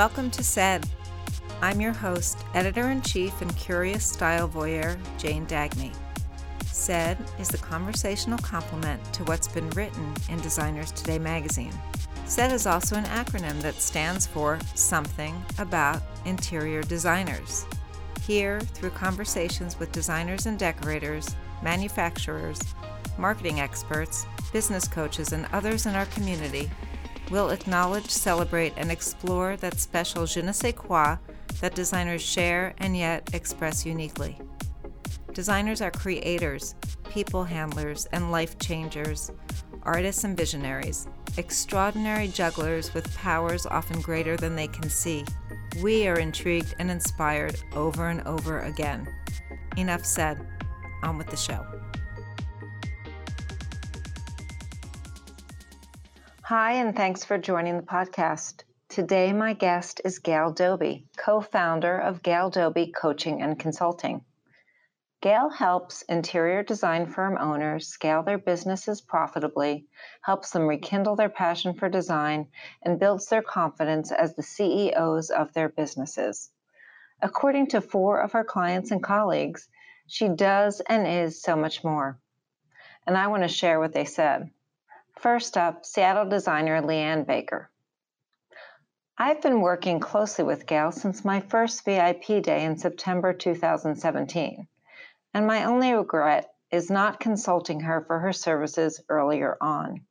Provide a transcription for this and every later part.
Welcome to Said. I'm your host, editor in chief, and curious style voyeur, Jane Dagmi. Said is the conversational complement to what's been written in Designers Today magazine. SAID is also an acronym that stands for Something About Interior Designers. Here, through conversations with designers and decorators, manufacturers, marketing experts, business coaches, and others in our community, we'll acknowledge, celebrate, and explore that special je ne sais quoi that designers share and yet express uniquely. Designers are creators, people handlers, and life changers, artists and visionaries, extraordinary jugglers with powers often greater than they can see. We are intrigued and inspired over and over again. Enough said. On with the show. Hi, and thanks for joining the podcast. Today, my guest is Gail Doby, co founder of Gail Doby Coaching and Consulting. Gail helps interior design firm owners scale their businesses profitably, helps them rekindle their passion for design, and builds their confidence as the CEOs of their businesses. According to four of her clients and colleagues, she does and is so much more. And I want to share what they said. First up, Seattle designer Leanne Baker. I've been working closely with Gail since my first VIP day in September 2017, and my only regret is not consulting her for her services earlier on.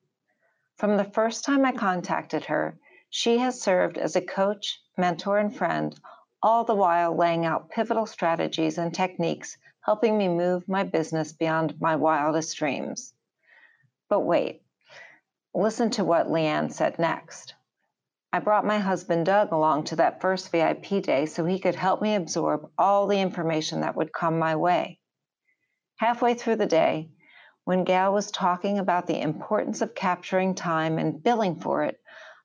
From the first time I contacted her, she has served as a coach, mentor, and friend, all the while laying out pivotal strategies and techniques helping me move my business beyond my wildest dreams. But wait, Listen to what Leanne said next. I brought my husband Doug along to that first VIP day so he could help me absorb all the information that would come my way. Halfway through the day, when Gail was talking about the importance of capturing time and billing for it,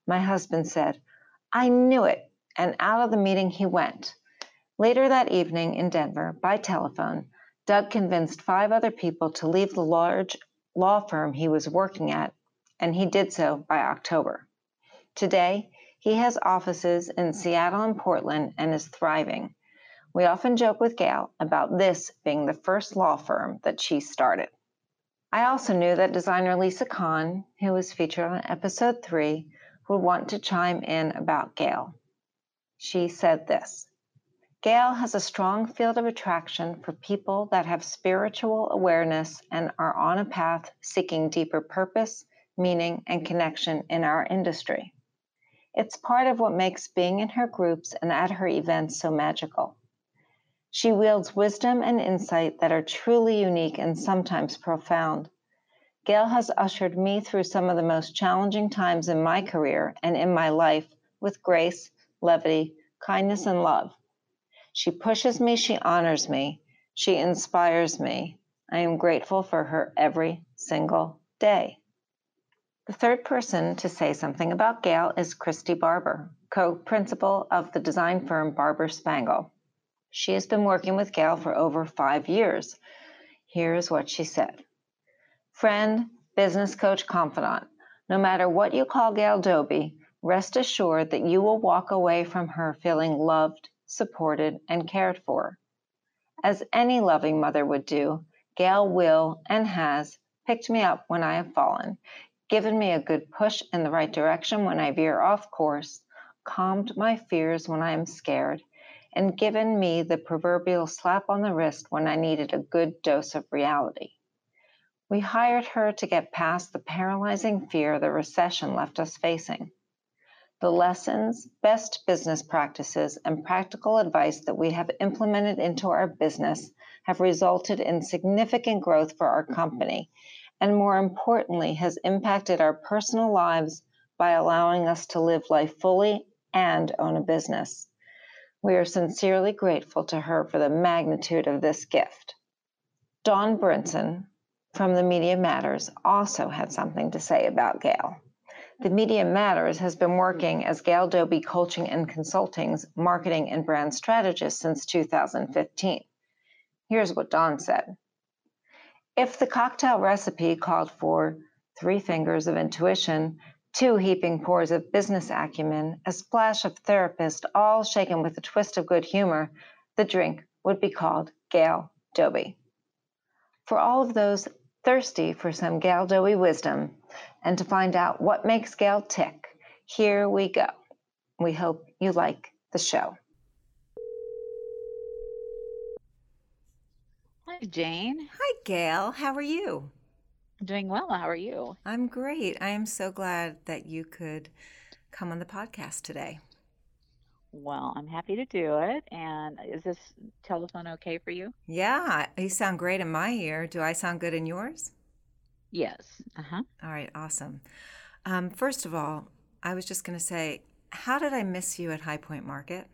my husband said, I knew it, and out of the meeting he went. Later that evening in Denver, by telephone, Doug convinced five other people to leave the large law firm he was working at and he did so by October. Today, he has offices in Seattle and Portland and is thriving. We often joke with Gail about this being the first law firm that she started. I also knew that designer Lisa Kahn, who was featured on episode 3, would want to chime in about Gail. She said this Gail has a strong field of attraction for people that have spiritual awareness and are on a path seeking deeper purpose meaning, and connection in our industry. It's part of what makes being in her groups and at her events so magical. She wields wisdom and insight that are truly unique and sometimes profound. Gail has ushered me through some of the most challenging times in my career and in my life with grace, levity, kindness, and love. She pushes me, she honors me, she inspires me. I am grateful for her every single day. The third person to say something about Gail is Christy Barber, co principal of the design firm Barber Spangle. She has been working with Gail for over five years. Here's what she said Friend, business coach, confidant, no matter what you call Gail Doby, rest assured that you will walk away from her feeling loved, supported, and cared for. As any loving mother would do, Gail will and has picked me up when I have fallen, given me a good push in the right direction when I veer off course, calmed my fears when I am scared, and given me the proverbial slap on the wrist when I needed a good dose of reality. We hired her to get past the paralyzing fear the recession left us facing. The lessons, best business practices, and practical advice that we have implemented into our business have resulted in significant growth for our company and more importantly, has impacted our personal lives by allowing us to live life fully and own a business. We are sincerely grateful to her for the magnitude of this gift. Dawn Brinson from the Media Matters also had something to say about Gail. The Media Matters has been working as Gail Doby Coaching and Consulting's marketing and brand strategist since 2015. Here's what Dawn said. If the cocktail recipe called for three fingers of intuition, two heaping pours of business acumen, a splash of therapist, all shaken with a twist of good humor, the drink would be called Gail Doby. For all of those thirsty for some Gail Doby wisdom and to find out what makes Gail tick, here we go. We hope you like the show. Jane. Hi, Gail. How are you? I'm doing well. How are you? I'm great. I am so glad that you could come on the podcast today. Well, I'm happy to do it. And is this telephone okay for you? Yeah, you sound great in my ear. Do I sound good in yours? Yes. Uh huh. All right, awesome. Um, first of all, I was just going to say, how did I miss you at High Point Market?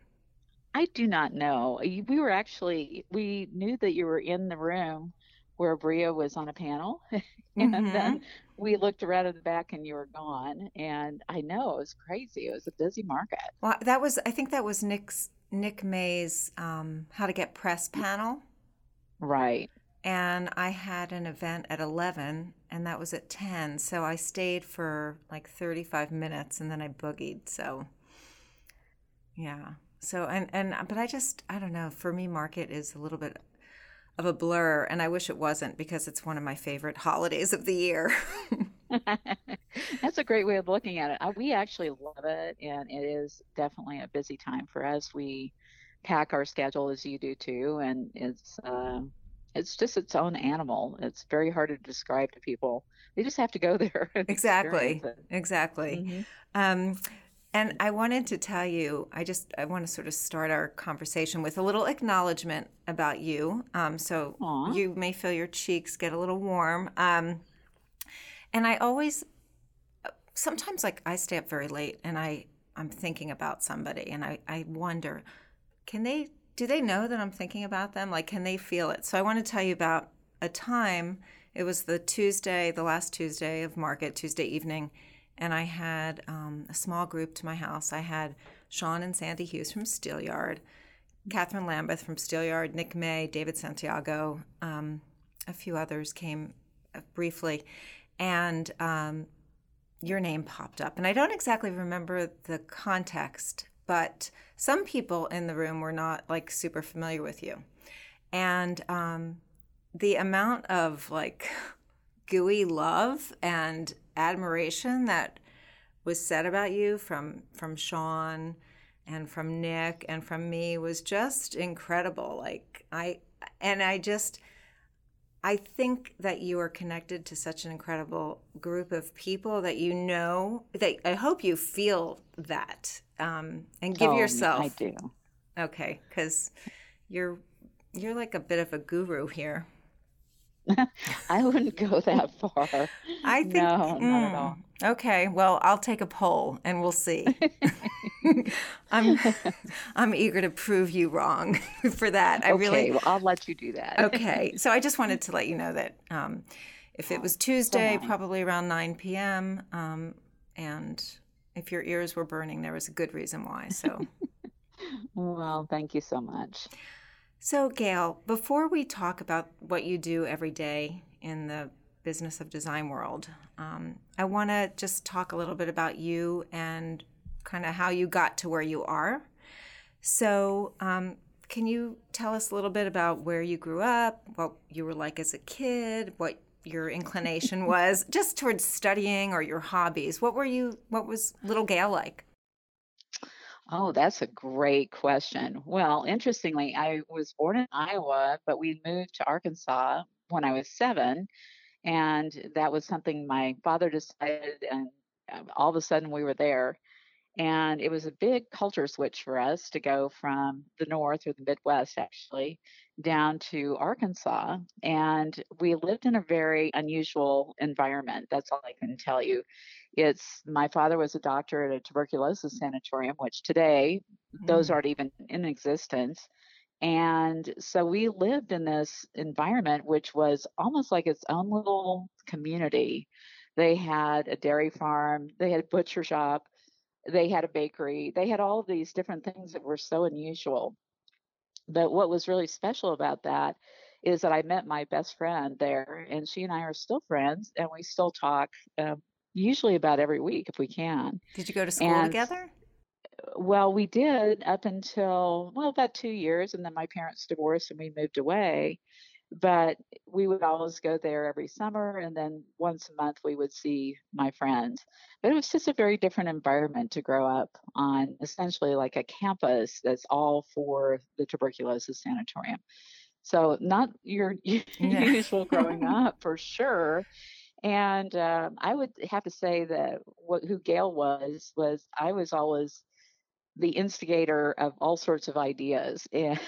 I do not know. We were actually, we knew that you were in the room where Bria was on a panel. and mm-hmm. then we looked around in the back and you were gone. And I know it was crazy. It was a busy market. Well, that was, I think that was Nick's, Nick May's um, How to Get Press panel. Right. And I had an event at 11 and that was at 10. So I stayed for like 35 minutes and then I boogied. So, yeah. So, and, and, but I just, I don't know, for me, market is a little bit of a blur, and I wish it wasn't because it's one of my favorite holidays of the year. That's a great way of looking at it. We actually love it, and it is definitely a busy time for us. We pack our schedule as you do too, and it's uh, it's just its own animal. It's very hard to describe to people. They just have to go there. exactly. Exactly. Mm-hmm. Um, and I wanted to tell you, I just I want to sort of start our conversation with a little acknowledgement about you. Um, so Aww. you may feel your cheeks get a little warm. Um, and I always, sometimes like I stay up very late and I I'm thinking about somebody and I I wonder, can they do they know that I'm thinking about them? Like can they feel it? So I want to tell you about a time. It was the Tuesday, the last Tuesday of market, Tuesday evening and I had um, a small group to my house. I had Sean and Sandy Hughes from Steelyard, Catherine Lambeth from Steelyard, Nick May, David Santiago, um, a few others came uh, briefly, and um, your name popped up. And I don't exactly remember the context, but some people in the room were not like super familiar with you. And um, the amount of like gooey love and admiration that was said about you from from Sean and from Nick and from me was just incredible. Like I and I just I think that you are connected to such an incredible group of people that you know that I hope you feel that um, and give oh, yourself. I do. Okay, because you're you're like a bit of a guru here. I wouldn't go that far. I think no, mm, not at all. Mm, okay, well, I'll take a poll and we'll see. I'm I'm eager to prove you wrong for that. I okay, really well, I'll let you do that. okay, so I just wanted to let you know that um, if it was Tuesday, probably around 9 p.m., um, and if your ears were burning, there was a good reason why. So, well, thank you so much. So, Gail, before we talk about what you do every day in the business of design world, um, I want to just talk a little bit about you and kind of how you got to where you are. So, um, can you tell us a little bit about where you grew up, what you were like as a kid, what your inclination was, just towards studying or your hobbies? What were you? What was little Gail like? Oh, that's a great question. Well, interestingly, I was born in Iowa, but we moved to Arkansas when I was seven. And that was something my father decided, and um, all of a sudden we were there. And it was a big culture switch for us to go from the North or the Midwest, actually, down to Arkansas. And we lived in a very unusual environment. That's all I can tell you. It's my father was a doctor at a tuberculosis sanatorium, which today mm. those aren't even in existence. And so we lived in this environment, which was almost like its own little community. They had a dairy farm, they had a butcher shop, they had a bakery, they had all of these different things that were so unusual. But what was really special about that is that I met my best friend there, and she and I are still friends, and we still talk um, usually about every week if we can. Did you go to school and, together? Well, we did up until well about two years, and then my parents divorced and we moved away. But we would always go there every summer, and then once a month we would see my friends. But it was just a very different environment to grow up on, essentially like a campus that's all for the tuberculosis sanatorium. So not your usual growing up for sure. And uh, I would have to say that what who Gail was was I was always the instigator of all sorts of ideas and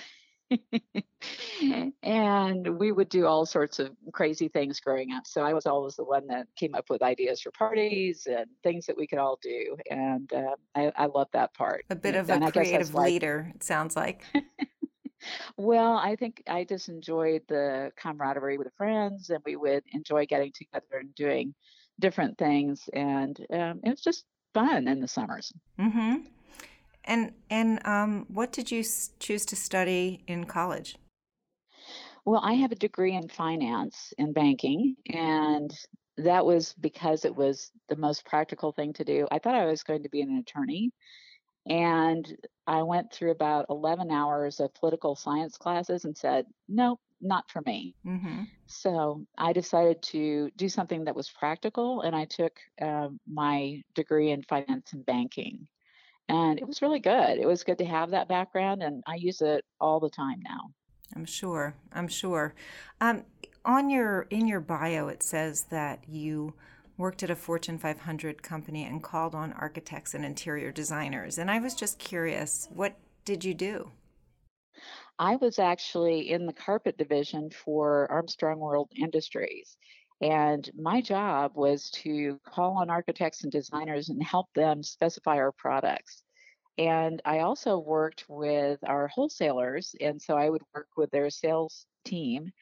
and we would do all sorts of crazy things growing up. So I was always the one that came up with ideas for parties and things that we could all do. And uh, I, I love that part. A bit of and a creative leader, it sounds like. well, I think I just enjoyed the camaraderie with the friends, and we would enjoy getting together and doing different things. And um, it was just fun in the summers. Mm-hmm. And and um, what did you choose to study in college? Well, I have a degree in finance and banking, and that was because it was the most practical thing to do. I thought I was going to be an attorney, and I went through about 11 hours of political science classes and said, nope, not for me. Mm-hmm. So I decided to do something that was practical, and I took uh, my degree in finance and banking and it was really good. It was good to have that background, and I use it all the time now. I'm sure. I'm sure. Um, on your in your bio, it says that you worked at a Fortune 500 company and called on architects and interior designers. And I was just curious, what did you do? I was actually in the carpet division for Armstrong World Industries. And my job was to call on architects and designers and help them specify our products. And I also worked with our wholesalers. And so I would work with their sales team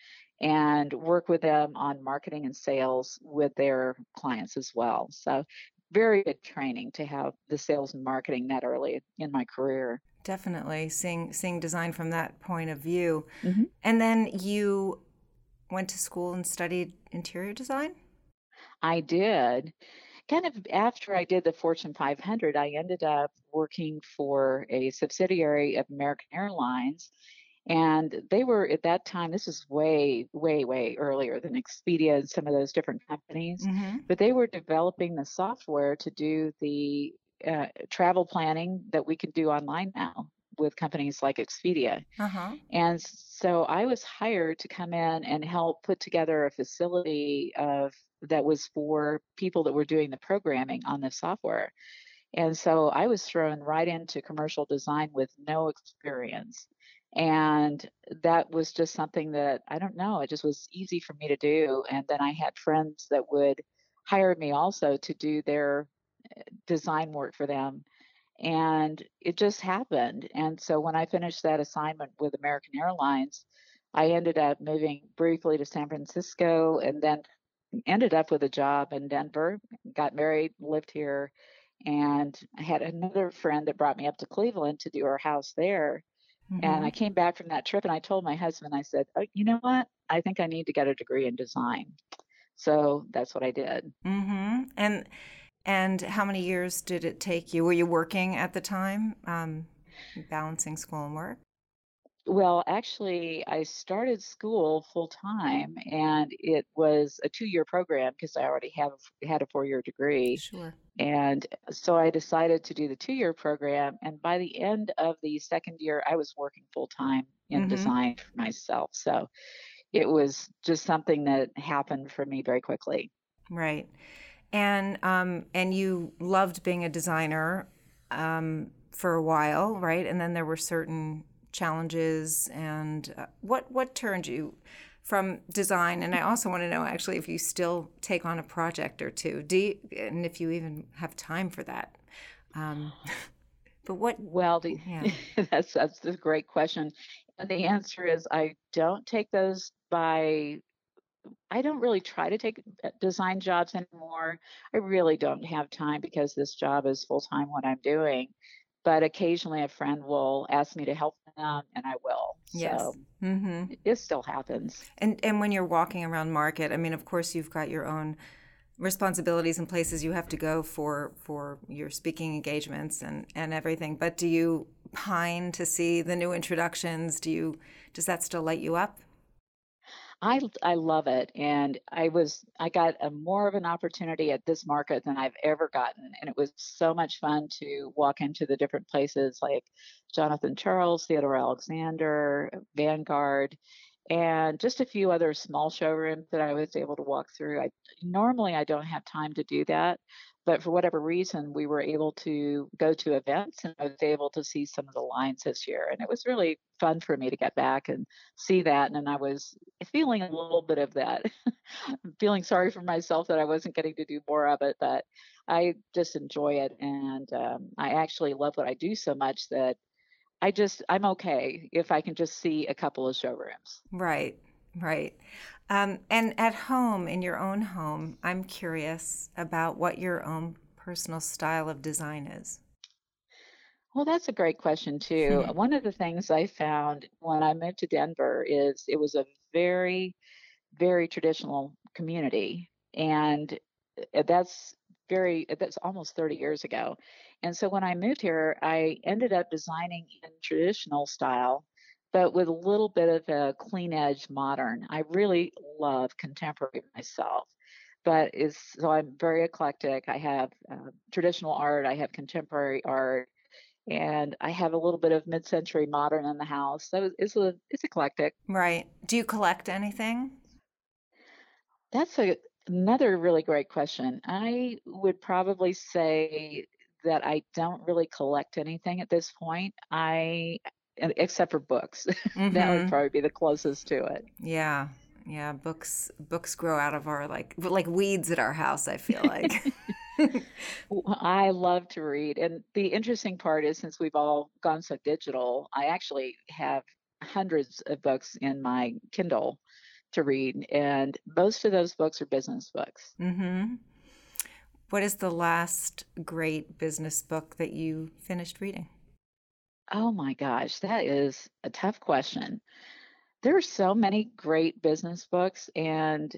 and work with them on marketing and sales with their clients as well. So, very good training to have the sales and marketing that early in my career. Definitely seeing seeing design from that point of view. Mm-hmm. And then you went to school and studied interior design? I did. Kind of after I did the Fortune 500, I ended up working for a subsidiary of American Airlines. And they were at that time, this is way, way, way earlier than Expedia and some of those different companies, mm-hmm. but they were developing the software to do the uh, travel planning that we can do online now with companies like Expedia. Uh-huh. And so I was hired to come in and help put together a facility of that was for people that were doing the programming on the software. And so I was thrown right into commercial design with no experience. And that was just something that I don't know, it just was easy for me to do. And then I had friends that would hire me also to do their eh, design work for them and it just happened. And so when I finished that assignment with American Airlines, I ended up moving briefly to San Francisco and then ended up with a job in Denver, got married, lived here, and I had another friend that brought me up to Cleveland to do our house there. Mm-hmm. And I came back from that trip and I told my husband, I said, oh, you know what? I think I need to get a degree in design. So that's what I did. Mm-hmm. And and how many years did it take you? Were you working at the time, um, balancing school and work? Well, actually, I started school full time, and it was a two-year program because I already have had a four-year degree. Sure. And so I decided to do the two-year program, and by the end of the second year, I was working full time in mm-hmm. design for myself. So it was just something that happened for me very quickly. Right and um, and you loved being a designer um, for a while, right? And then there were certain challenges. And uh, what what turned you from design? And I also want to know actually if you still take on a project or two, do you, and if you even have time for that. Um, but what? Well, the, yeah. that's that's a great question. And the answer is I don't take those by I don't really try to take uh, design jobs anymore. I really don't have time because this job is full time what I'm doing. But occasionally a friend will ask me to help them and I will. Yes. So mm-hmm. it still happens. And and when you're walking around market, I mean of course you've got your own responsibilities and places you have to go for for your speaking engagements and and everything but do you pine to see the new introductions do you does that still light you up I I love it, and I was I got a more of an opportunity at this market than I've ever gotten, and it was so much fun to walk into the different places like Jonathan Charles, Theodore Alexander, Vanguard, and just a few other small showrooms that I was able to walk through. I normally I don't have time to do that, but for whatever reason, we were able to go to events and I was able to see some of the lines this year. And it was really fun for me to get back and see that. And I was feeling a little bit of that, feeling sorry for myself that I wasn't getting to do more of it, but I just enjoy it. And um, I actually love what I do so much that I just I'm okay if I can just see a couple of showrooms. Right, right. Um, and at home, in your own home, I'm curious about what your own personal style of design is. Well, that's a great question too. Hmm. One of the things I found when I moved to Denver is it was a very, very traditional community, and uh, that's very that's almost 30 years ago. And so when I moved here, I ended up designing in traditional style, but with a little bit of a clean edge modern. I really love contemporary myself, but is so I'm very eclectic. I have uh, traditional art, I have contemporary art, and I have a little bit of mid-century modern in the house. So it's a it's eclectic. Right. Do you collect anything? That's a another really great question. I would probably say that I don't really collect anything at this point. I except for books. that would Mm-hmm. probably be the closest to it. Yeah. Yeah. Books books grow out of our like like weeds at our house, I feel like. I love to read. And the interesting part is since we've all gone so digital, I actually have hundreds of books in my Kindle to read. And most of those books are business books. mm-hmm. What is the last great business book that you finished reading? Oh my gosh, that is a tough question. There are so many great business books, and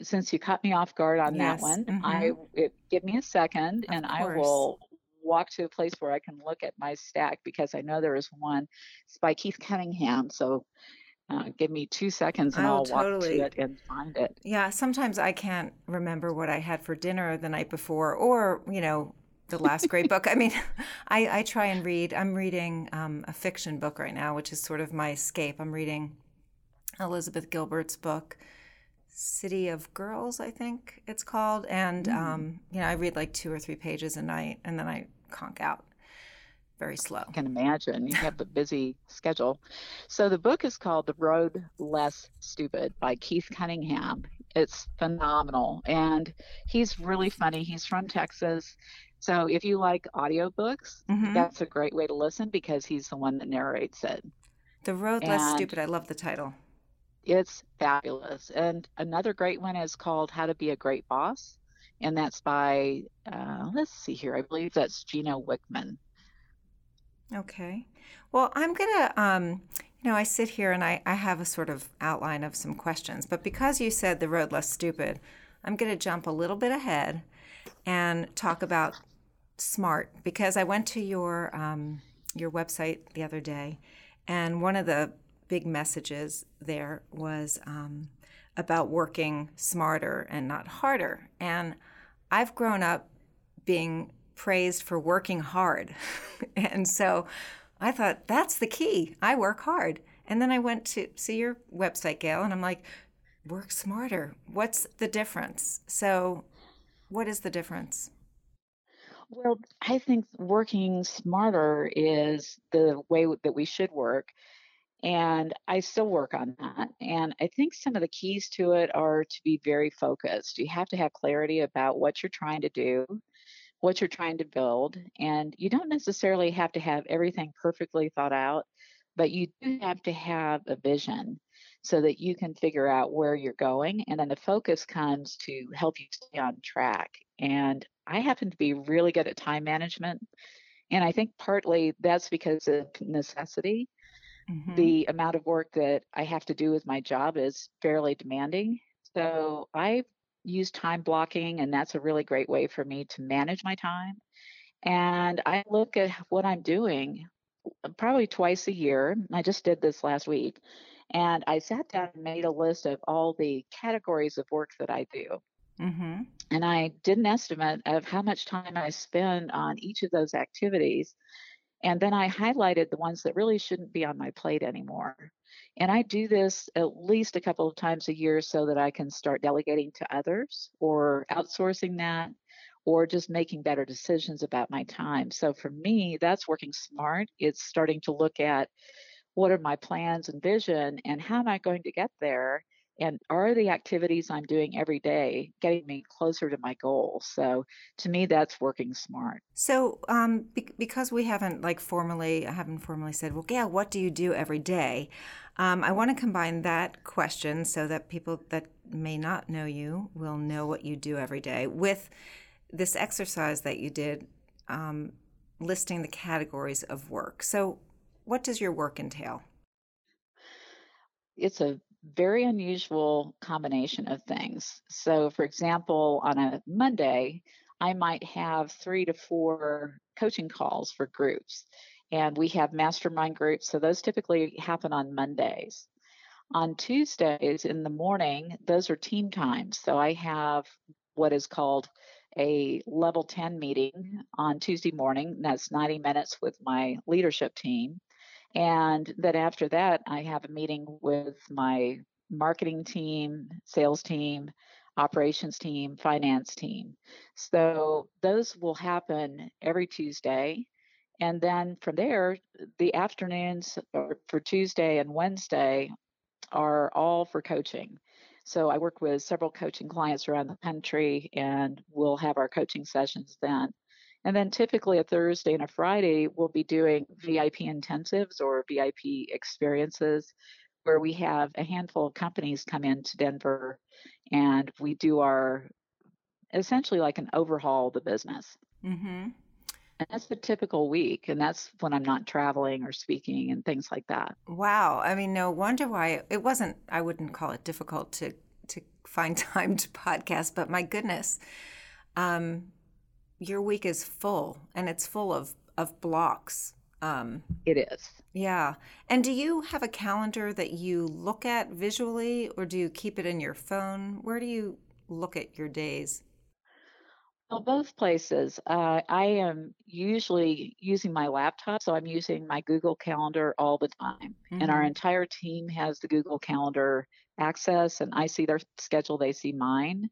since you caught me off guard on that one, Mm-hmm. I it, give me a second, Of and I will walk to a place where I can look at my stack because I know there is one. It's by Keith Cunningham. So uh, give me two seconds, and Oh, I'll walk to totally. it and find it. Yeah, sometimes I can't remember what I had for dinner the night before, or you know, the last great book. I mean, I, I try and read. I'm reading um, a fiction book right now, which is sort of my escape. I'm reading Elizabeth Gilbert's book, City of Girls, I think it's called, and Mm. um, you know, I read like two or three pages a night, and then I conk out very slow. I can imagine. You have a busy schedule. So the book is called The Road Less Stupid by Keith Cunningham. It's phenomenal. And he's really funny. He's from Texas. So if you like audiobooks, hmm that's a great way to listen because he's the one that narrates it. The Road Less And Stupid. I love the title. it's fabulous. And another great one is called How to Be a Great Boss. And that's by, uh, let's see here, I believe that's Gino Wickman. Okay. Well, I'm gonna, um, you know, I sit here and I, I have a sort of outline of some questions, but because you said the road less stupid, I'm gonna jump a little bit ahead and talk about smart because I went to your um, your website the other day, and one of the big messages there was um, about working smarter and not harder. And I've grown up being praised for working hard. and so I thought that's the key. I work hard. And then I went to see your website, Gail, and I'm like, work smarter. What's the difference? So, what is the difference? Well, I think working smarter is the way that we should work. And I still work on that. And I think some of the keys to it are to be very focused. You have to have clarity about what you're trying to do, what you're trying to build. And you don't necessarily have to have everything perfectly thought out, but you do have to have a vision so that you can figure out where you're going. And then the focus comes to help you stay on track. And I happen to be really good at time management. And I think partly that's because of necessity. hmm The amount of work that I have to do with my job is fairly demanding. So I use time blocking, and that's a really great way for me to manage my time. And I look at what I'm doing uh, probably twice a year. I just did this last week. And I sat down and made a list of all the categories of work that I do. Mm-hmm. And I did an estimate of how much time I spend on each of those activities. And then I highlighted the ones that really shouldn't be on my plate anymore. And I do this at least a couple of times a year so that I can start delegating to others or outsourcing that or just making better decisions about my time. So for me, that's working smart. It's starting to look at what are my plans and vision and how am I going to get there? And are the activities I'm doing every day getting me closer to my goal? So to me, that's working smart. So um, be- because we haven't like formally, I haven't formally said, well, yeah, what do you do every day? Um, I want to combine that question so that people that may not know you will know what you do every day with this exercise that you did um, listing the categories of work. So, what does your work entail? It's a very unusual combination of things. So, for example, on a Monday, I might have three to four coaching calls for groups. And we have mastermind groups. So, those typically happen on Mondays. On Tuesdays in the morning, those are team times. So, I have what is called a level 10 meeting on Tuesday morning. That's 90 minutes with my leadership team. And then after that, I have a meeting with my marketing team, sales team, operations team, finance team. So those will happen every Tuesday. And then from there, the afternoons for Tuesday and Wednesday are all for coaching. So I work with several coaching clients around the country, and we'll have our coaching sessions then. And then typically a Thursday and a Friday, we'll be doing VIP intensives or VIP experiences where we have a handful of companies come into Denver and we do our essentially like an overhaul of the business. Mm-hmm. And that's the typical week. And that's when I'm not traveling or speaking and things like that. Wow. I mean, no wonder why it wasn't, I wouldn't call it difficult to, to find time to podcast, but my goodness, um, your week is full and it's full of, of blocks. Um, it is. Yeah. And do you have a calendar that you look at visually or do you keep it in your phone? Where do you look at your days? Well, both places. Uh, I am usually using my laptop, so I'm using my Google Calendar all the time. Mm-hmm. And our mm-hmm. entire team has the Google Calendar access, and I see their schedule, they see mine.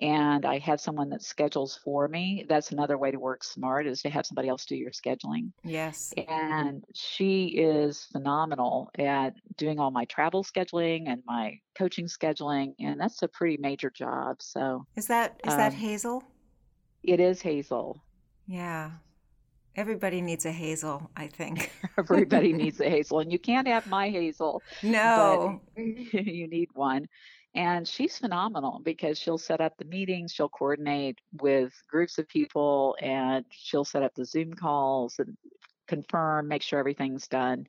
And I have someone that schedules for me. That's another way to work smart is to have somebody else do your scheduling. Yes. And she is phenomenal at doing all my travel scheduling and my coaching scheduling. And that's a pretty major job. So is that is um, that Hazel? It is Hazel. Yeah. Everybody needs a Hazel, I think. Everybody needs a Hazel, and you can't have my Hazel. No. you need one. And she's phenomenal because she'll set up the meetings, she'll coordinate with groups of people, and she'll set up the Zoom calls and confirm, make sure everything's done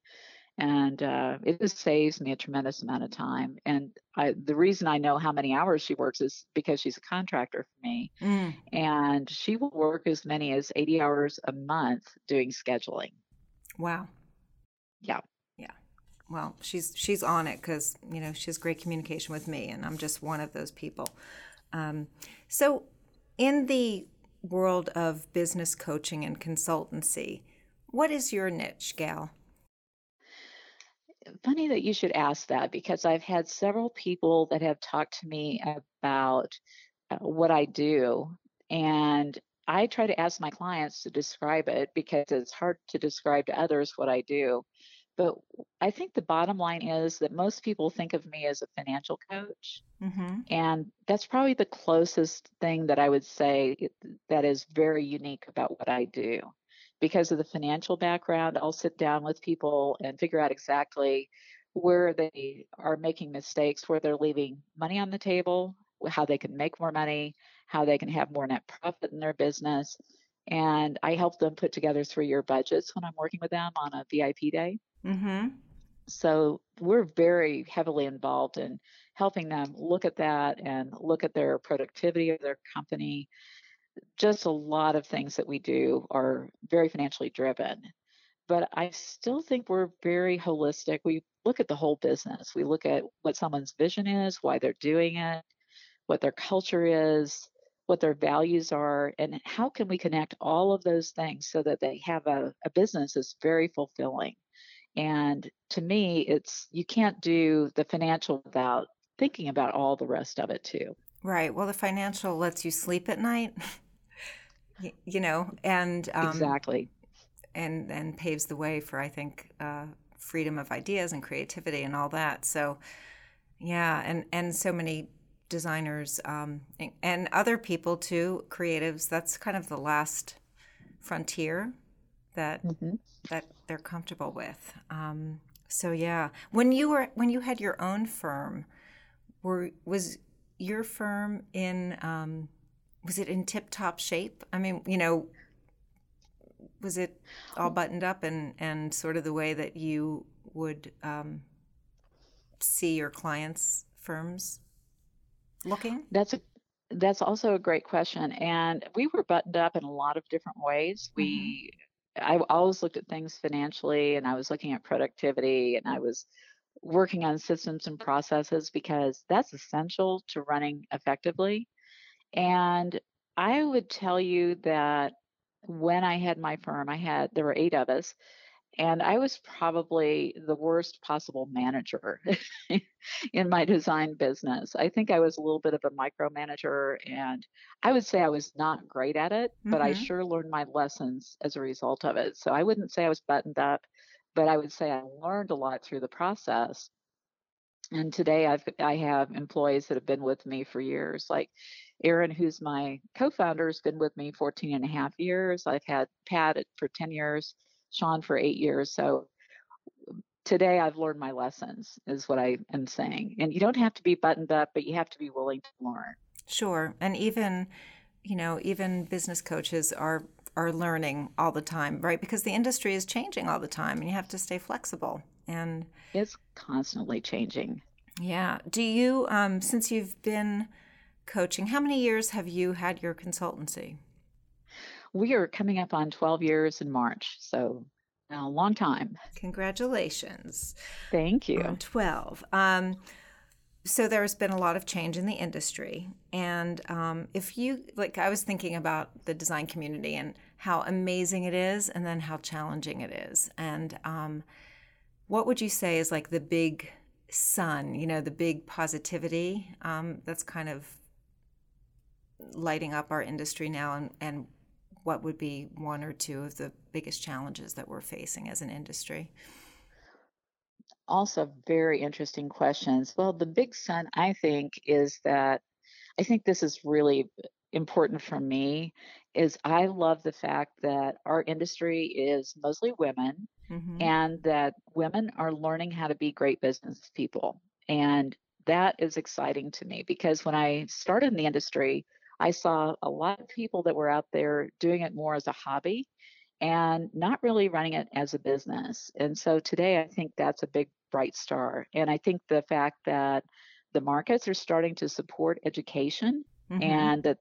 and uh, it just saves me a tremendous amount of time. And I, the reason I know how many hours she works is because she's a contractor for me, mm. and she will work as many as 80 hours a month doing scheduling. Wow. Yeah. Well, she's she's on it because you know she has great communication with me, and I'm just one of those people. Um, so, in the world of business coaching and consultancy, what is your niche, Gal? funny that you should ask that because I've had several people that have talked to me about uh, what I do. And I try to ask my clients to describe it because it's hard to describe to others what I do. But I think the bottom line is that most people think of me as a financial coach. Mm-hmm. And that's probably the closest thing that I would say that is very unique about what I do because of the financial background, I'll sit down with people and figure out exactly where they are making mistakes, where they're leaving money on the table, how they can make more money, how they can have more net profit in their business. And I help them put together three year budgets when I'm working with them on a VIP day. Mm-hmm. So we're very heavily involved in helping them look at that and look at their productivity of their company. Just a lot of things that we do are very financially driven. But I still think we're very holistic. We look at the whole business. We look at what someone's vision is, why they're doing it, what their culture is, what their values are, and how can we connect all of those things so that they have a, a business that's very fulfilling. And to me, it's you can't do the financial without thinking about all the rest of it too. Right. Well, the financial lets you sleep at night, you know, and um, exactly, and and paves the way for I think uh, freedom of ideas and creativity and all that. So, yeah, and and so many designers um, and other people too, creatives. That's kind of the last frontier that mm-hmm. that they're comfortable with. Um, so yeah, when you were when you had your own firm, were was your firm in um, was it in tip top shape? I mean, you know, was it all buttoned up and and sort of the way that you would um, see your clients' firms looking? That's a that's also a great question, and we were buttoned up in a lot of different ways. Mm-hmm. We I always looked at things financially, and I was looking at productivity, and I was working on systems and processes because that's essential to running effectively. And I would tell you that when I had my firm, I had there were eight of us, and I was probably the worst possible manager in my design business. I think I was a little bit of a micromanager, and I would say I was not great at it, mm-hmm. but I mm-hmm. sure learned my lessons as a result of it. So I wouldn't say I was buttoned up, but I would say I learned a lot through the process. And today I've I have employees that have been with me for years, like Aaron, who's my co-founder, has been with me 14 and a half years. I've had Pat for 10 years Sean for eight years. So today I've learned my lessons, is what I am saying. And you don't have to be buttoned up, but you have to be willing to learn. Sure. And even, you know, even business coaches are are learning all the time, right? Because the industry is changing all the time and you have to stay flexible. And it's constantly changing. Yeah. Do you um since you've been coaching, how many years have you had your consultancy? We are coming up on 12 years in March. So a long time. Congratulations. Thank you. On 12. Um, so there's been a lot of change in the industry. And um, if you, like, I was thinking about the design community and how amazing it is and then how challenging it is. And um, what would you say is like the big sun, you know, the big positivity um, that's kind of lighting up our industry now and, and what would be one or two of the biggest challenges that we're facing as an industry? Also, very interesting questions. Well, the big sun, I think, is that I think this is really important for me is I love the fact that our industry is mostly women mm-hmm. and that women are learning how to be great business people. And that is exciting to me because when I started in the industry, I saw a lot of people that were out there doing it more as a hobby and not really running it as a business. And so today I think that's a big bright star. And I think the fact that the markets are starting to support education mm-hmm. and that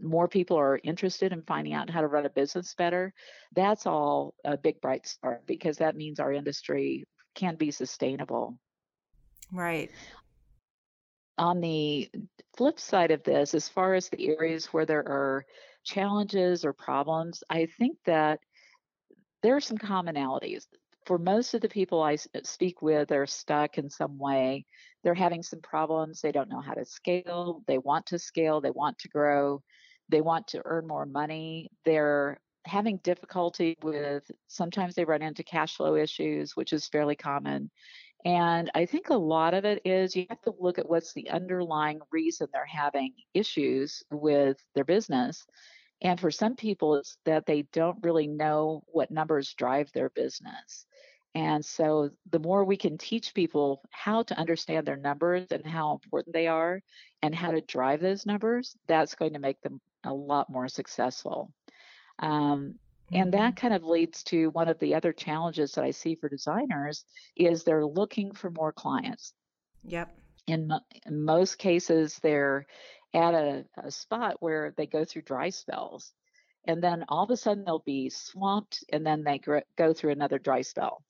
more people are interested in finding out how to run a business better, that's all a big bright star because that means our industry can be sustainable. Right on the flip side of this, as far as the areas where there are challenges or problems, I think that there are some commonalities. For most of the people I uh, speak with, they're stuck in some way. They're having some problems. They don't know how to scale. They want to scale. They want to grow. They want to earn more money. They're having difficulty with sometimes they run into cash flow issues, which is fairly common. And I think a lot of it is you have to look at what's the underlying reason they're having issues with their business. And for some people, it's that they don't really know what numbers drive their business. And so the more we can teach people how to understand their numbers and how important they are and how to drive those numbers, that's going to make them a lot more successful. Um, And that mm-hmm. kind of leads to one of the other challenges that I see for designers is they're looking for more clients. Yep. In, in most cases, they're at a, a spot where they go through dry spells. And then all of a sudden they'll be swamped and then they gr- go through another dry spell.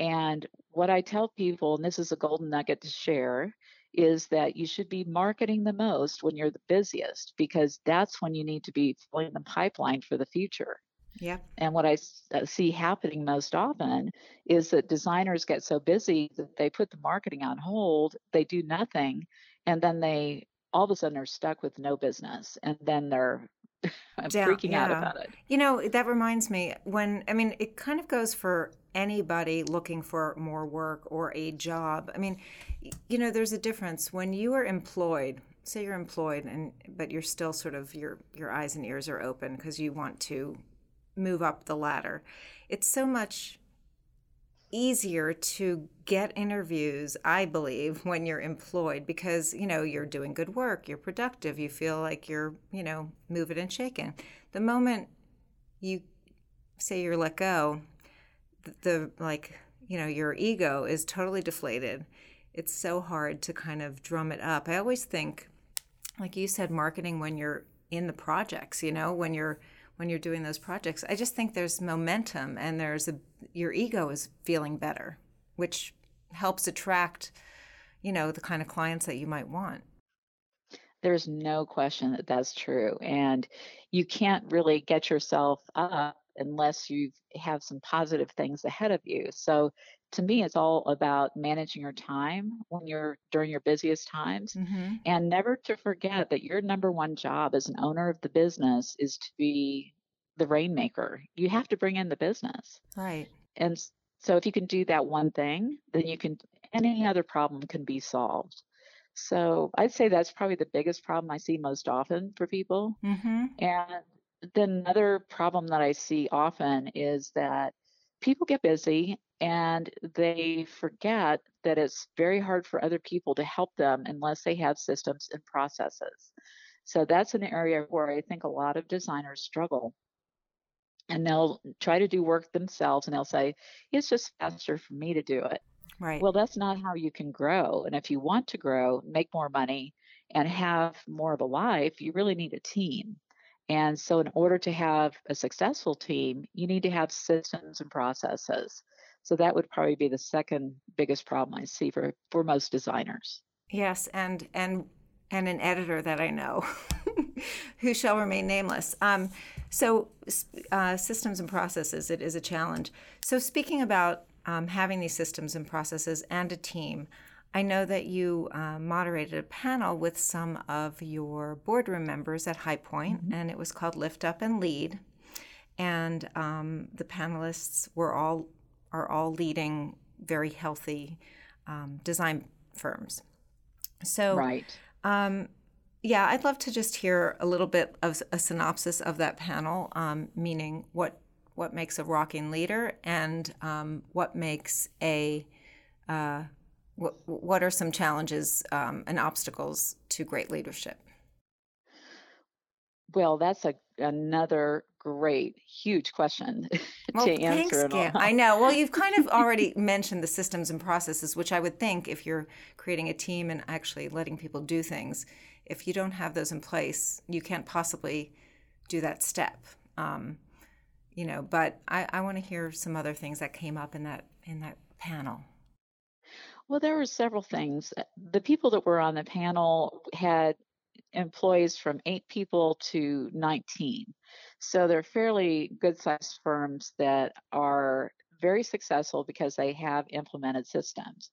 And what I tell people, and this is a golden nugget to share, is that you should be marketing the most when you're the busiest because that's when you need to be filling the pipeline for the future. Yeah. And what I uh, see happening most often is that designers get so busy that they put the marketing on hold, they do nothing, and then they all of a sudden are stuck with no business. And then they're Down, freaking yeah. out about it. You know, that reminds me when, I mean, it kind of goes for anybody looking for more work or a job. I mean, you know, there's a difference when you are employed. Say you're employed, and but you're still sort of your your eyes and ears are open because you want to move up the ladder. It's so much easier to get interviews i believe when you're employed because you know you're doing good work you're productive you feel like you're you know moving and shaking. The moment you say you're let go the, the like you know your ego is totally deflated. It's so hard to kind of drum it up. I always think like you said marketing when you're in the projects you know when you're when you're doing those projects. I just think there's momentum and there's a your ego is feeling better, which helps attract, you know, the kind of clients that you might want. There's no question that that's true. And you can't really get yourself up unless you have some positive things ahead of you. So to me it's all about managing your time when you're during your busiest times. Mm-hmm. and never to forget that your number one job as an owner of the business is to be the rainmaker. You have to bring in the business. Right. And so if you can do that one thing then you can any other problem can be solved. So i'd say that's probably the biggest problem i see most often for people. Mm-hmm. and then another problem that i see often is that people get busy and they forget that it's very hard for other people to help them unless they have systems and processes. So that's an area where I think a lot of designers struggle. And they'll try to do work themselves and they'll say, it's just faster for me to do it. Right. Well, that's not how you can grow. And if you want to grow, make more money, and have more of a life, you really need a team. And so, in order to have a successful team, you need to have systems and processes. So that would probably be the second biggest problem I see for, for most designers. Yes, and and and an editor that I know who shall remain nameless. Um, so uh, systems and processes, it is a challenge. So speaking about um, having these systems and processes and a team, I know that you uh, moderated a panel with some of your boardroom members at High Point, mm-hmm. and it was called Lift Up and Lead. And um, the panelists were all are all leading very healthy um, design firms. So, right. Um, yeah, I'd love to just hear a little bit of a synopsis of that panel, um, meaning what what makes a rocking leader and um, what makes a uh, what, what are some challenges um, and obstacles to great leadership? Well, that's a, another great, huge question well, to answer. Thanks, I know. Well, you've kind of already mentioned the systems and processes, which I would think if you're creating a team and actually letting people do things, if you don't have those in place, you can't possibly do that step. Um, you know, but I, I want to hear some other things that came up in that in that panel. Well, there were several things. The people that were on the panel had employees from eight people to 19. So they're fairly good sized firms that are very successful because they have implemented systems.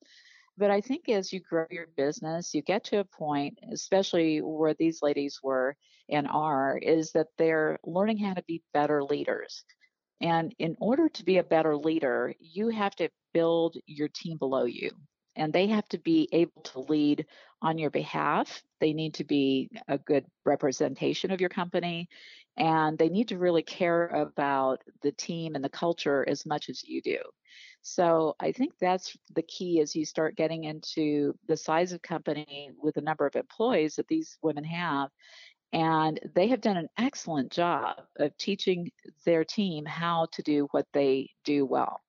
But I think as you grow your business, you get to a point, especially where these ladies were and are, is that they're learning how to be better leaders. And in order to be a better leader, you have to build your team below you and they have to be able to lead on your behalf. They need to be a good representation of your company, and they need to really care about the team and the culture as much as you do. So I think that's the key as you start getting into the size of company with the number of employees that these women have And they have done an excellent job of teaching their team how to do what they do well.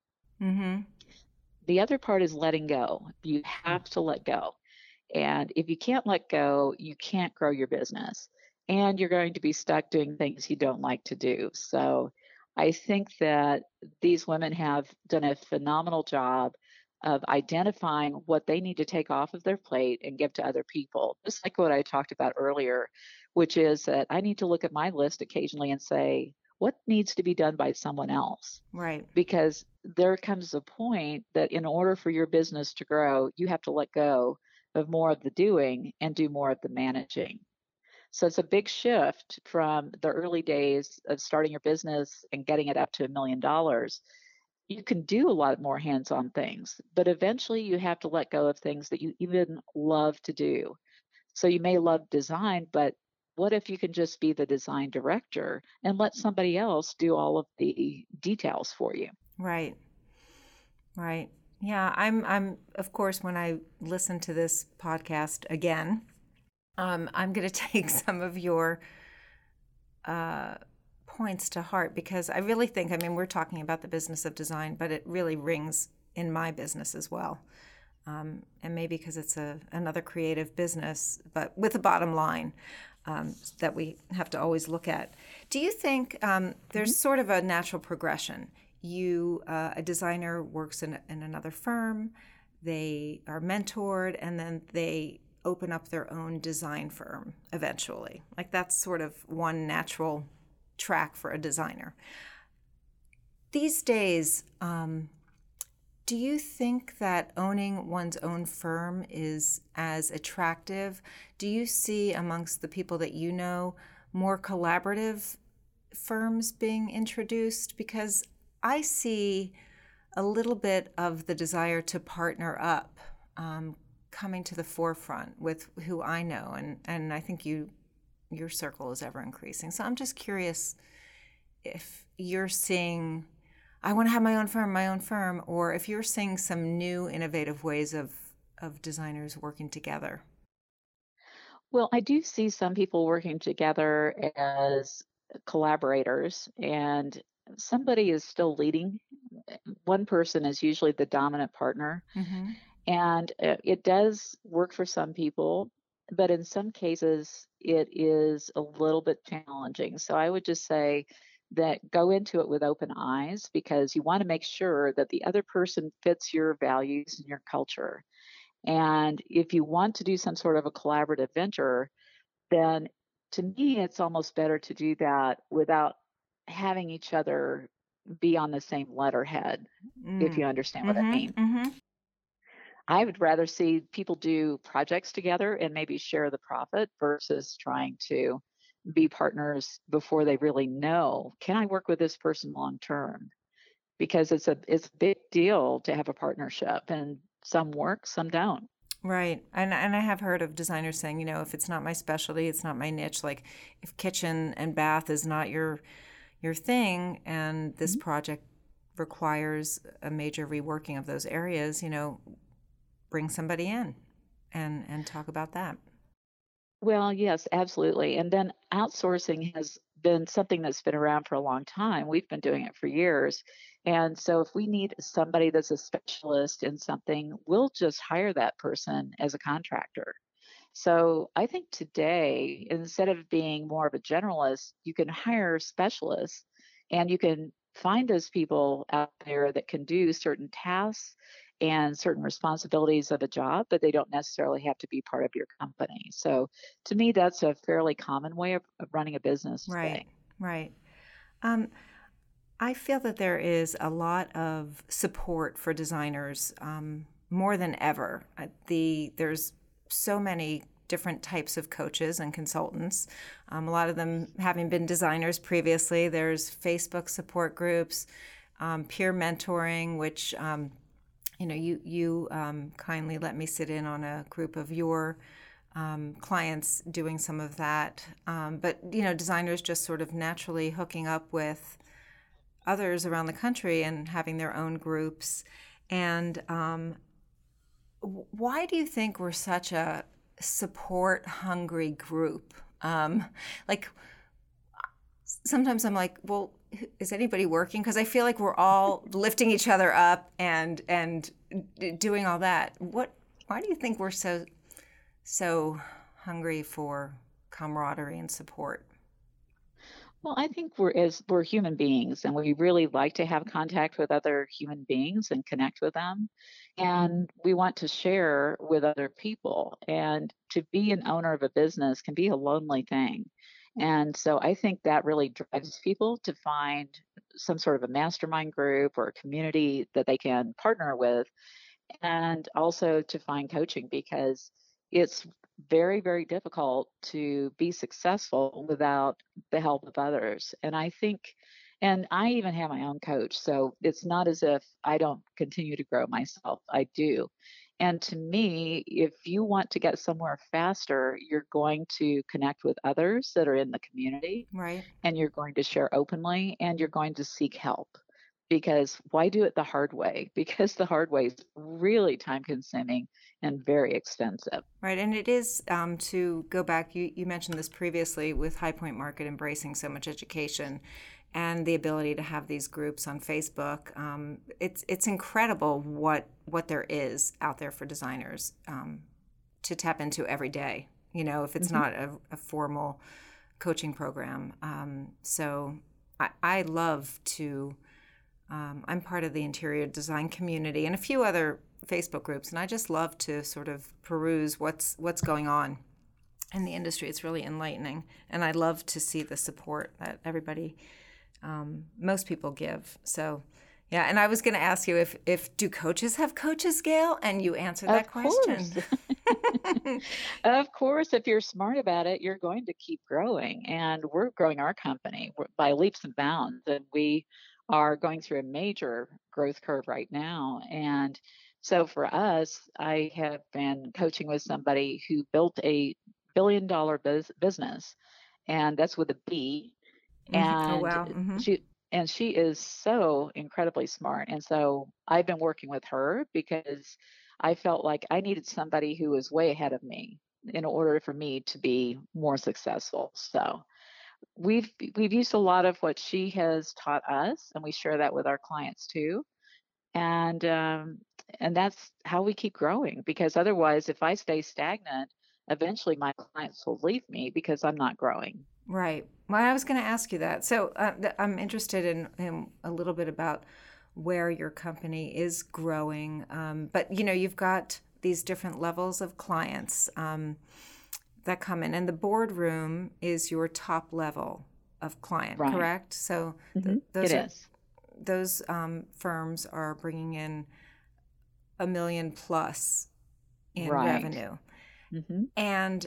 Mm-hmm. The other part is letting go. You have to let go. And if you can't let go, you can't grow your business. And you're going to be stuck doing things you don't like to do. So I think that these women have done a phenomenal job of identifying what they need to take off of their plate and give to other people. Just like what I talked about earlier, which is that I need to look at my list occasionally and say, what needs to be done by someone else? Right. Because there comes a point that in order for your business to grow, you have to let go of more of the doing and do more of the managing. So it's a big shift from the early days of starting your business and getting it up to a million dollars. You can do a lot more hands on things, but eventually you have to let go of things that you even love to do. So you may love design, but what if you can just be the design director and let somebody else do all of the details for you? Right. Right. Yeah, I'm I'm of course when I listen to this podcast again, um, I'm going to take some of your uh, points to heart because I really think, I mean, we're talking about the business of design, but it really rings in my business as well. Um, and maybe because it's a another creative business, but with a bottom line um, that we have to always look at. Do you think um, there's mm-hmm. sort of a natural progression? You, uh, a designer, works in, in another firm, they are mentored, and then they open up their own design firm eventually. Like that's sort of one natural track for a designer. These days, um, do you think that owning one's own firm is as attractive? Do you see amongst the people that you know more collaborative firms being introduced? Because I see a little bit of the desire to partner up. Um, coming to the forefront with who I know, and and I think you your circle is ever increasing. So I'm just curious if you're seeing I want to have my own firm, my own firm, or if you're seeing some new innovative ways of of designers working together. Well, I do see some people working together as collaborators and somebody is still leading. One person is usually the dominant partner. Mm-hmm. And uh, it does work for some people, but in some cases, it is a little bit challenging. So I would just say that go into it with open eyes because you want to make sure that the other person fits your values and your culture. And if you want to do some sort of a collaborative venture, then to me, it's almost better to do that without having each other be on the same letterhead, mm. if you understand mm-hmm, what I mm-hmm, mean. Mm-hmm. I would rather see people do projects together and maybe share the profit versus trying to be partners before they really know can I work with this person long term? Because it's a it's a big deal to have a partnership and some work, some don't. Right. And and I have heard of designers saying, you know, if it's not my specialty, it's not my niche, like if kitchen and bath is not your your thing and this mm-hmm. project requires a major reworking of those areas, you know, bring somebody in and and talk about that. Well, yes, absolutely. And then outsourcing has been something that's been around for a long time. We've been doing it for years. And so if we need somebody that's a specialist in something, we'll just hire that person as a contractor. So I think today, instead of being more of a generalist, you can hire specialists and you can find those people out there that can do certain tasks and certain responsibilities of a job, but they don't necessarily have to be part of your company. So to me, that's a fairly common way of, of running a business. Right, today. right. Um, I feel that there is a lot of support for designers um, more than ever. Uh, the there's so many different types of coaches and consultants. Um, a lot of them having been designers previously. There's Facebook support groups, um, peer mentoring, which um, you know, you you um, kindly let me sit in on a group of your um, clients doing some of that. Um, but you know, designers just sort of naturally hooking up with others around the country and having their own groups. And um, why do you think we're such a support hungry group? Um, like sometimes I'm like, well, is anybody working? Because I feel like we're all lifting each other up and and doing all that. What? Why do you think we're so so hungry for camaraderie and support? Well, I think we're as we're human beings and we really like to have contact with other human beings and connect with them. And we want to share with other people. And to be an owner of a business can be a lonely thing. And so I think that really drives people to find some sort of a mastermind group or a community that they can partner with and also to find coaching because it's very, very difficult to be successful without the help of others. And I think, and I even have my own coach. So it's not as if I don't continue to grow myself, I do. And to me, if you want to get somewhere faster, you're going to connect with others that are in the community. Right. And you're going to share openly and you're going to seek help. Because why do it the hard way? Because the hard way is really time consuming and very expensive. Right. And it is um, to go back, you, you mentioned this previously with High Point Market embracing so much education and the ability to have these groups on Facebook. Um, it's it's incredible what what there is out there for designers um, to tap into every day. You know, if it's mm-hmm. not a, a, formal coaching program. Um, so I, I, love to. Um, I'm part of the interior design community and a few other Facebook groups, and I just love to sort of peruse what's what's going on in the industry. It's really enlightening, and I love to see the support that everybody um, most people give. So, yeah. And I was going to ask you if if do coaches have coaches, Gail? And you answered that of question. of course, if you're smart about it, you're going to keep growing. And we're growing our company by leaps and bounds, and we are going through a major growth curve right now. And so for us, I have been coaching with somebody who built a billion dollar business, and that's with a B and oh, wow. mm-hmm. she and she is so incredibly smart. And so I've been working with her because I felt like I needed somebody who was way ahead of me in order for me to be more successful. So we've we've used a lot of what she has taught us, and we share that with our clients too. And um, and that's how we keep growing. Because otherwise, if I stay stagnant, eventually my clients will leave me because I'm not growing. Right. Well, I was going to ask you that. So uh, I'm interested in, in, a little bit about where your company is growing. Um, but you know, you've got these different levels of clients um, that come in, and the boardroom is your top level of client, right. correct? So mm-hmm. th- those are, those um, firms are bringing in a million plus in right. revenue. Mm-hmm. And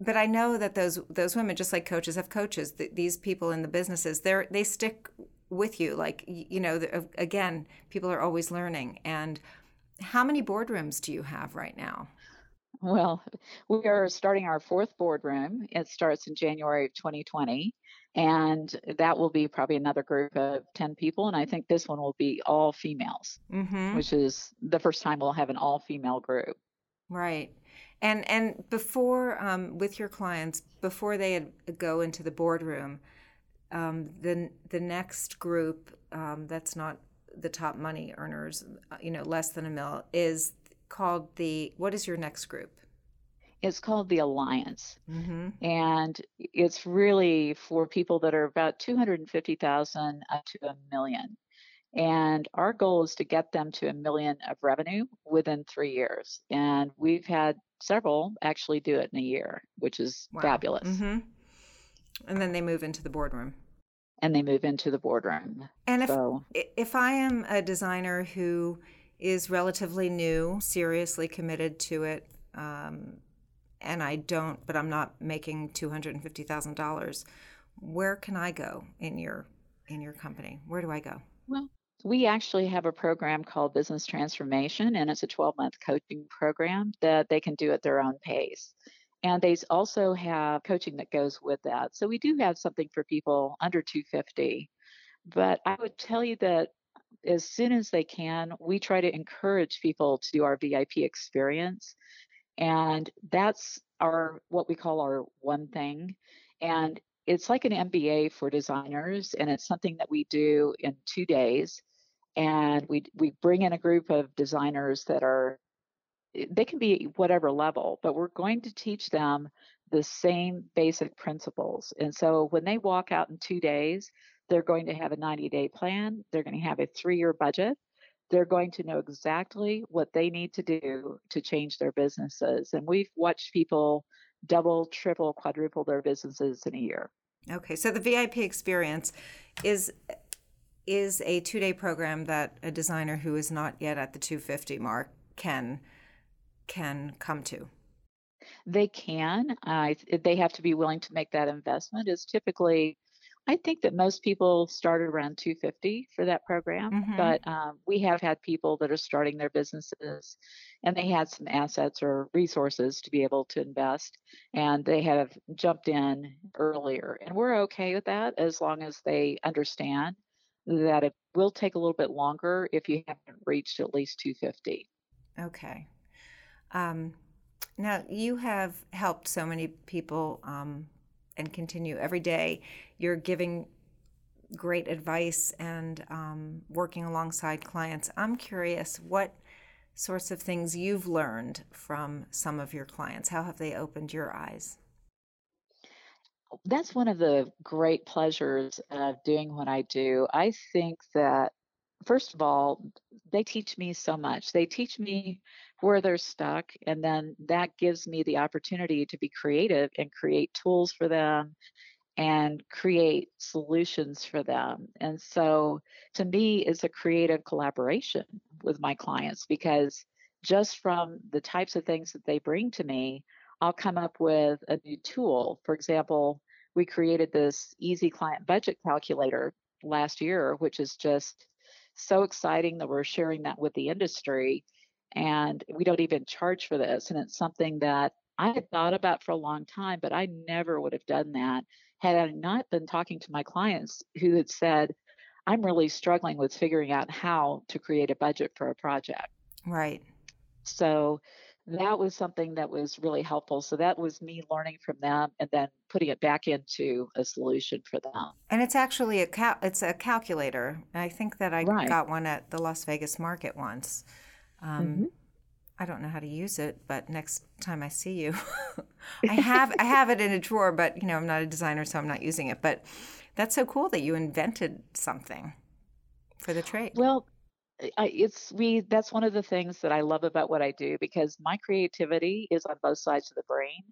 but I know that those those women, just like coaches have coaches, th- these people in the businesses, they they stick with you. Like you know, the, again, people are always learning. And how many boardrooms do you have right now? Well, we are starting our fourth boardroom. It starts in January of 2020, and that will be probably another group of 10 people. And I think this one will be all females, mm-hmm. which is the first time we'll have an all female group. Right. And and before um, with your clients, before they go into the boardroom, um, the the next group um, that's not the top money earners, uh, you know, less than a mil, is called the. What is your next group? It's called the Alliance, mm-hmm. and it's really for people that are about two hundred and fifty thousand up to a million. And our goal is to get them to a million of revenue within three years. And we've had several actually do it in a year, which is wow. fabulous. Mm-hmm. And then they move into the boardroom. And they move into the boardroom. And if so, if I am a designer who is relatively new, seriously committed to it, um, and I don't, but I'm not making two hundred and fifty thousand dollars, where can I go in your in your company? Where do I go? Well, we actually have a program called Business Transformation, and it's a 12 month coaching program that they can do at their own pace. And they also have coaching that goes with that. So we do have something for people under 250. But I would tell you that as soon as they can, we try to encourage people to do our VIP experience. And that's our what we call our one thing. And it's like an MBA for designers, and it's something that we do in two days. And we we bring in a group of designers that are eh, they can be whatever level, but we're going to teach them the same basic principles. And so when they walk out in two days, they're going to have a 90 day plan, they're going to have a three year budget, they're going to know exactly what they need to do to change their businesses. And we've watched people double, triple, quadruple their businesses in a year. Okay, so the VIP experience is is a two day program that a designer who is not yet at the 250 mark can can come to. They can. Uh, they have to be willing to make that investment. Is typically I think that most people start around 250 for that program, mm-hmm. but um, we have had people that are starting their businesses and they had some assets or resources to be able to invest and they have jumped in earlier. And we're okay with that as long as they understand that it will take a little bit longer if you haven't reached at least 250. Okay. Um, now, you have helped so many people um, and continue every day. You're giving great advice and um, working alongside clients. I'm curious what sorts of things you've learned from some of your clients. How have they opened your eyes? That's one of the great pleasures of doing what I do. I think that, first of all, they teach me so much. They teach me where they're stuck. And then that gives me the opportunity to be creative and create tools for them and create solutions for them. And so to me, it's a creative collaboration with my clients because just from the types of things that they bring to me, I'll come up with a new tool. For example, we created this easy client budget calculator last year, which is just so exciting that we're sharing that with the industry and we don't even charge for this. And it's something that I had thought about for a long time, but I never would have done that had I not been talking to my clients who had said, I'm really struggling with figuring out how to create a budget for a project. Right. So that was something that was really helpful. So that was me learning from them and then putting it back into a solution for them. And it's actually a cal- it's a calculator. I think that I right. got one at the Las Vegas market once. Um, mm-hmm. I don't know how to use it, but next time I see you, I have I have it in a drawer. But you know, I'm not a designer, so I'm not using it. But that's so cool that you invented something for the trade. Well, I, it's we. That's one of the things that I love about what I do because my creativity is on both sides of the brain,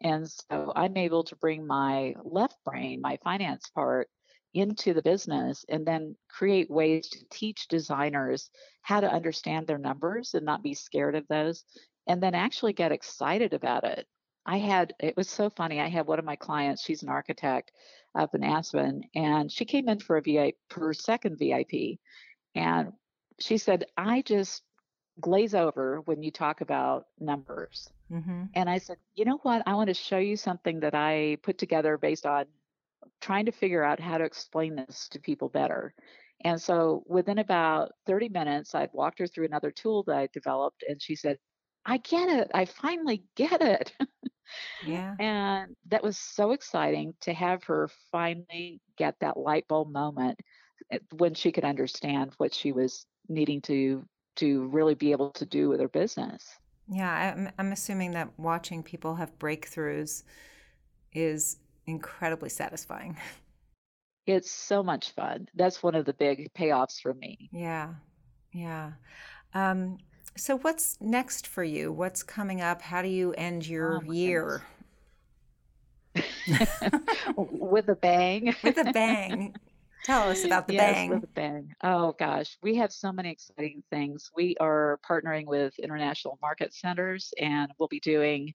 and so I'm able to bring my left brain, my finance part, into the business and then create ways to teach designers how to understand their numbers and not be scared of those and then actually get excited about it. I had it was so funny. I had one of my clients, she's an architect up in Aspen, and she came in for a VIP her second VIP. And she said, I just glaze over when you talk about numbers. Mm-hmm. And I said, you know what? I want to show you something that I put together based on trying to figure out how to explain this to people better. And so within about 30 minutes, I'd walked her through another tool that I developed, and she said, I get it. I finally get it. Yeah. and that was so exciting to have her finally get that light bulb moment eh, when she could understand what she was needing to to really be able to do with their business. Yeah, I'm, I'm assuming that watching people have breakthroughs is incredibly satisfying. It's so much fun. That's one of the big payoffs for me. Yeah. Yeah. Um, so, what's next for you? What's coming up? How do you end your oh, year? with a bang. with a bang. Tell us about the yes, bang. A bang. Oh gosh, we have so many exciting things. We are partnering with international market centers, and we'll be doing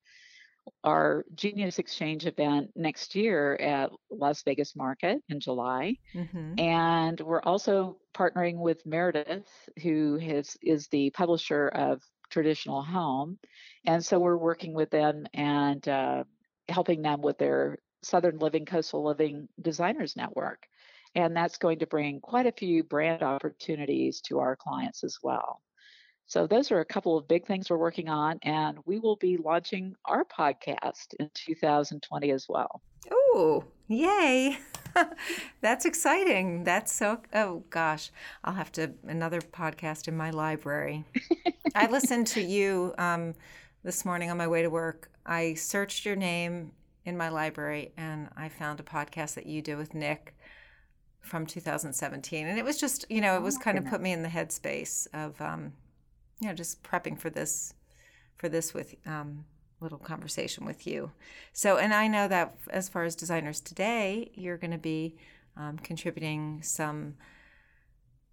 our Genius Exchange event next year at Las Vegas Market in July. Mm-hmm. And we're also partnering with Meredith, who has, is the publisher of Traditional Home. And so we're working with them and uh, helping them with their Southern Living, Coastal Living Designers Network. And that's going to bring quite a few brand opportunities to our clients as well. So those are a couple of big things we're working on, and we will be launching our podcast in 2020 as well. Oh, yay! That's exciting. That's so. Oh gosh, I'll have to another podcast in my library. I listened to you um, this morning on my way to work. I searched your name in my library, and I found a podcast that you do with Nick from 2017, and it was just you know it was oh, kind of put me in the headspace of um, you know, just prepping for this, for this with um, little conversation with you. So, and I know that as far as designers today, you're going to be um, contributing some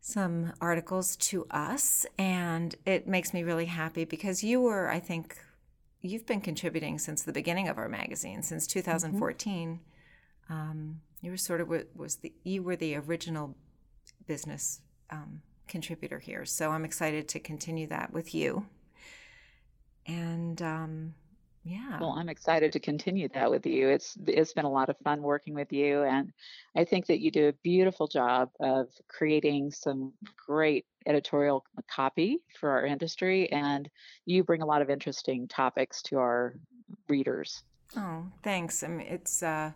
some articles to us, and it makes me really happy because you were, I think, you've been contributing since the beginning of our magazine, since 2014. Mm-hmm. Um, you were sort of was the you were the original business um, contributor here. So I'm excited to continue that with you. And um, yeah. Well, I'm excited to continue that with you. It's it's been a lot of fun working with you, and I think that you do a beautiful job of creating some great editorial copy for our industry, and you bring a lot of interesting topics to our readers. Oh, thanks. I mean, it's uh,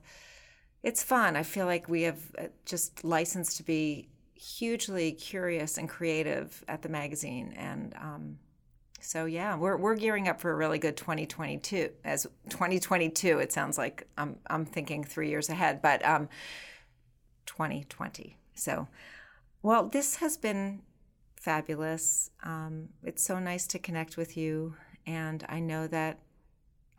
it's fun. I feel like we have uh, just licensed to be hugely curious and creative at the magazine and um, so yeah we're, we're gearing up for a really good 2022 as 2022 it sounds like i'm, I'm thinking three years ahead but um, 2020 so well this has been fabulous um, it's so nice to connect with you and i know that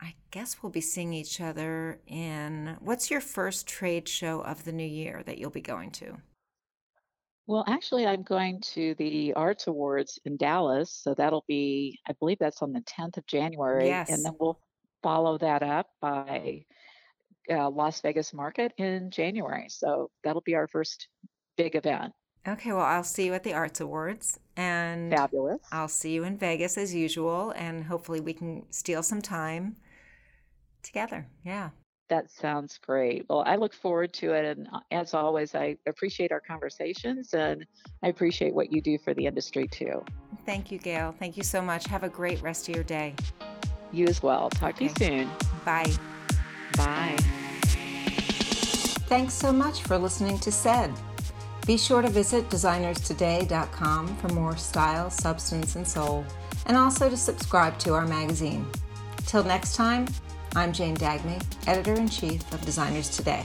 i guess we'll be seeing each other in what's your first trade show of the new year that you'll be going to well, actually, I'm going to the Arts Awards in Dallas. So that'll be, I believe that's on the 10th of January. Yes. And then we'll follow that up by uh, Las Vegas Market in January. So that'll be our first big event. Okay, well, I'll see you at the Arts Awards. And fabulous. I'll see you in Vegas as usual. And hopefully we can steal some time together. Yeah. That sounds great. Well, I look forward to it. And uh, as always, I appreciate our conversations and I appreciate what you do for the industry too. Thank you, Gail. Thank you so much. Have a great rest of your day. You as well. Talk okay. to you soon. Bye. Bye. Thanks so much for listening to SAID. Be sure to visit designerstoday.com for more style, substance, and soul, and also to subscribe to our magazine. Till next time, I'm Jane Dagmi, editor in chief of Designers Today.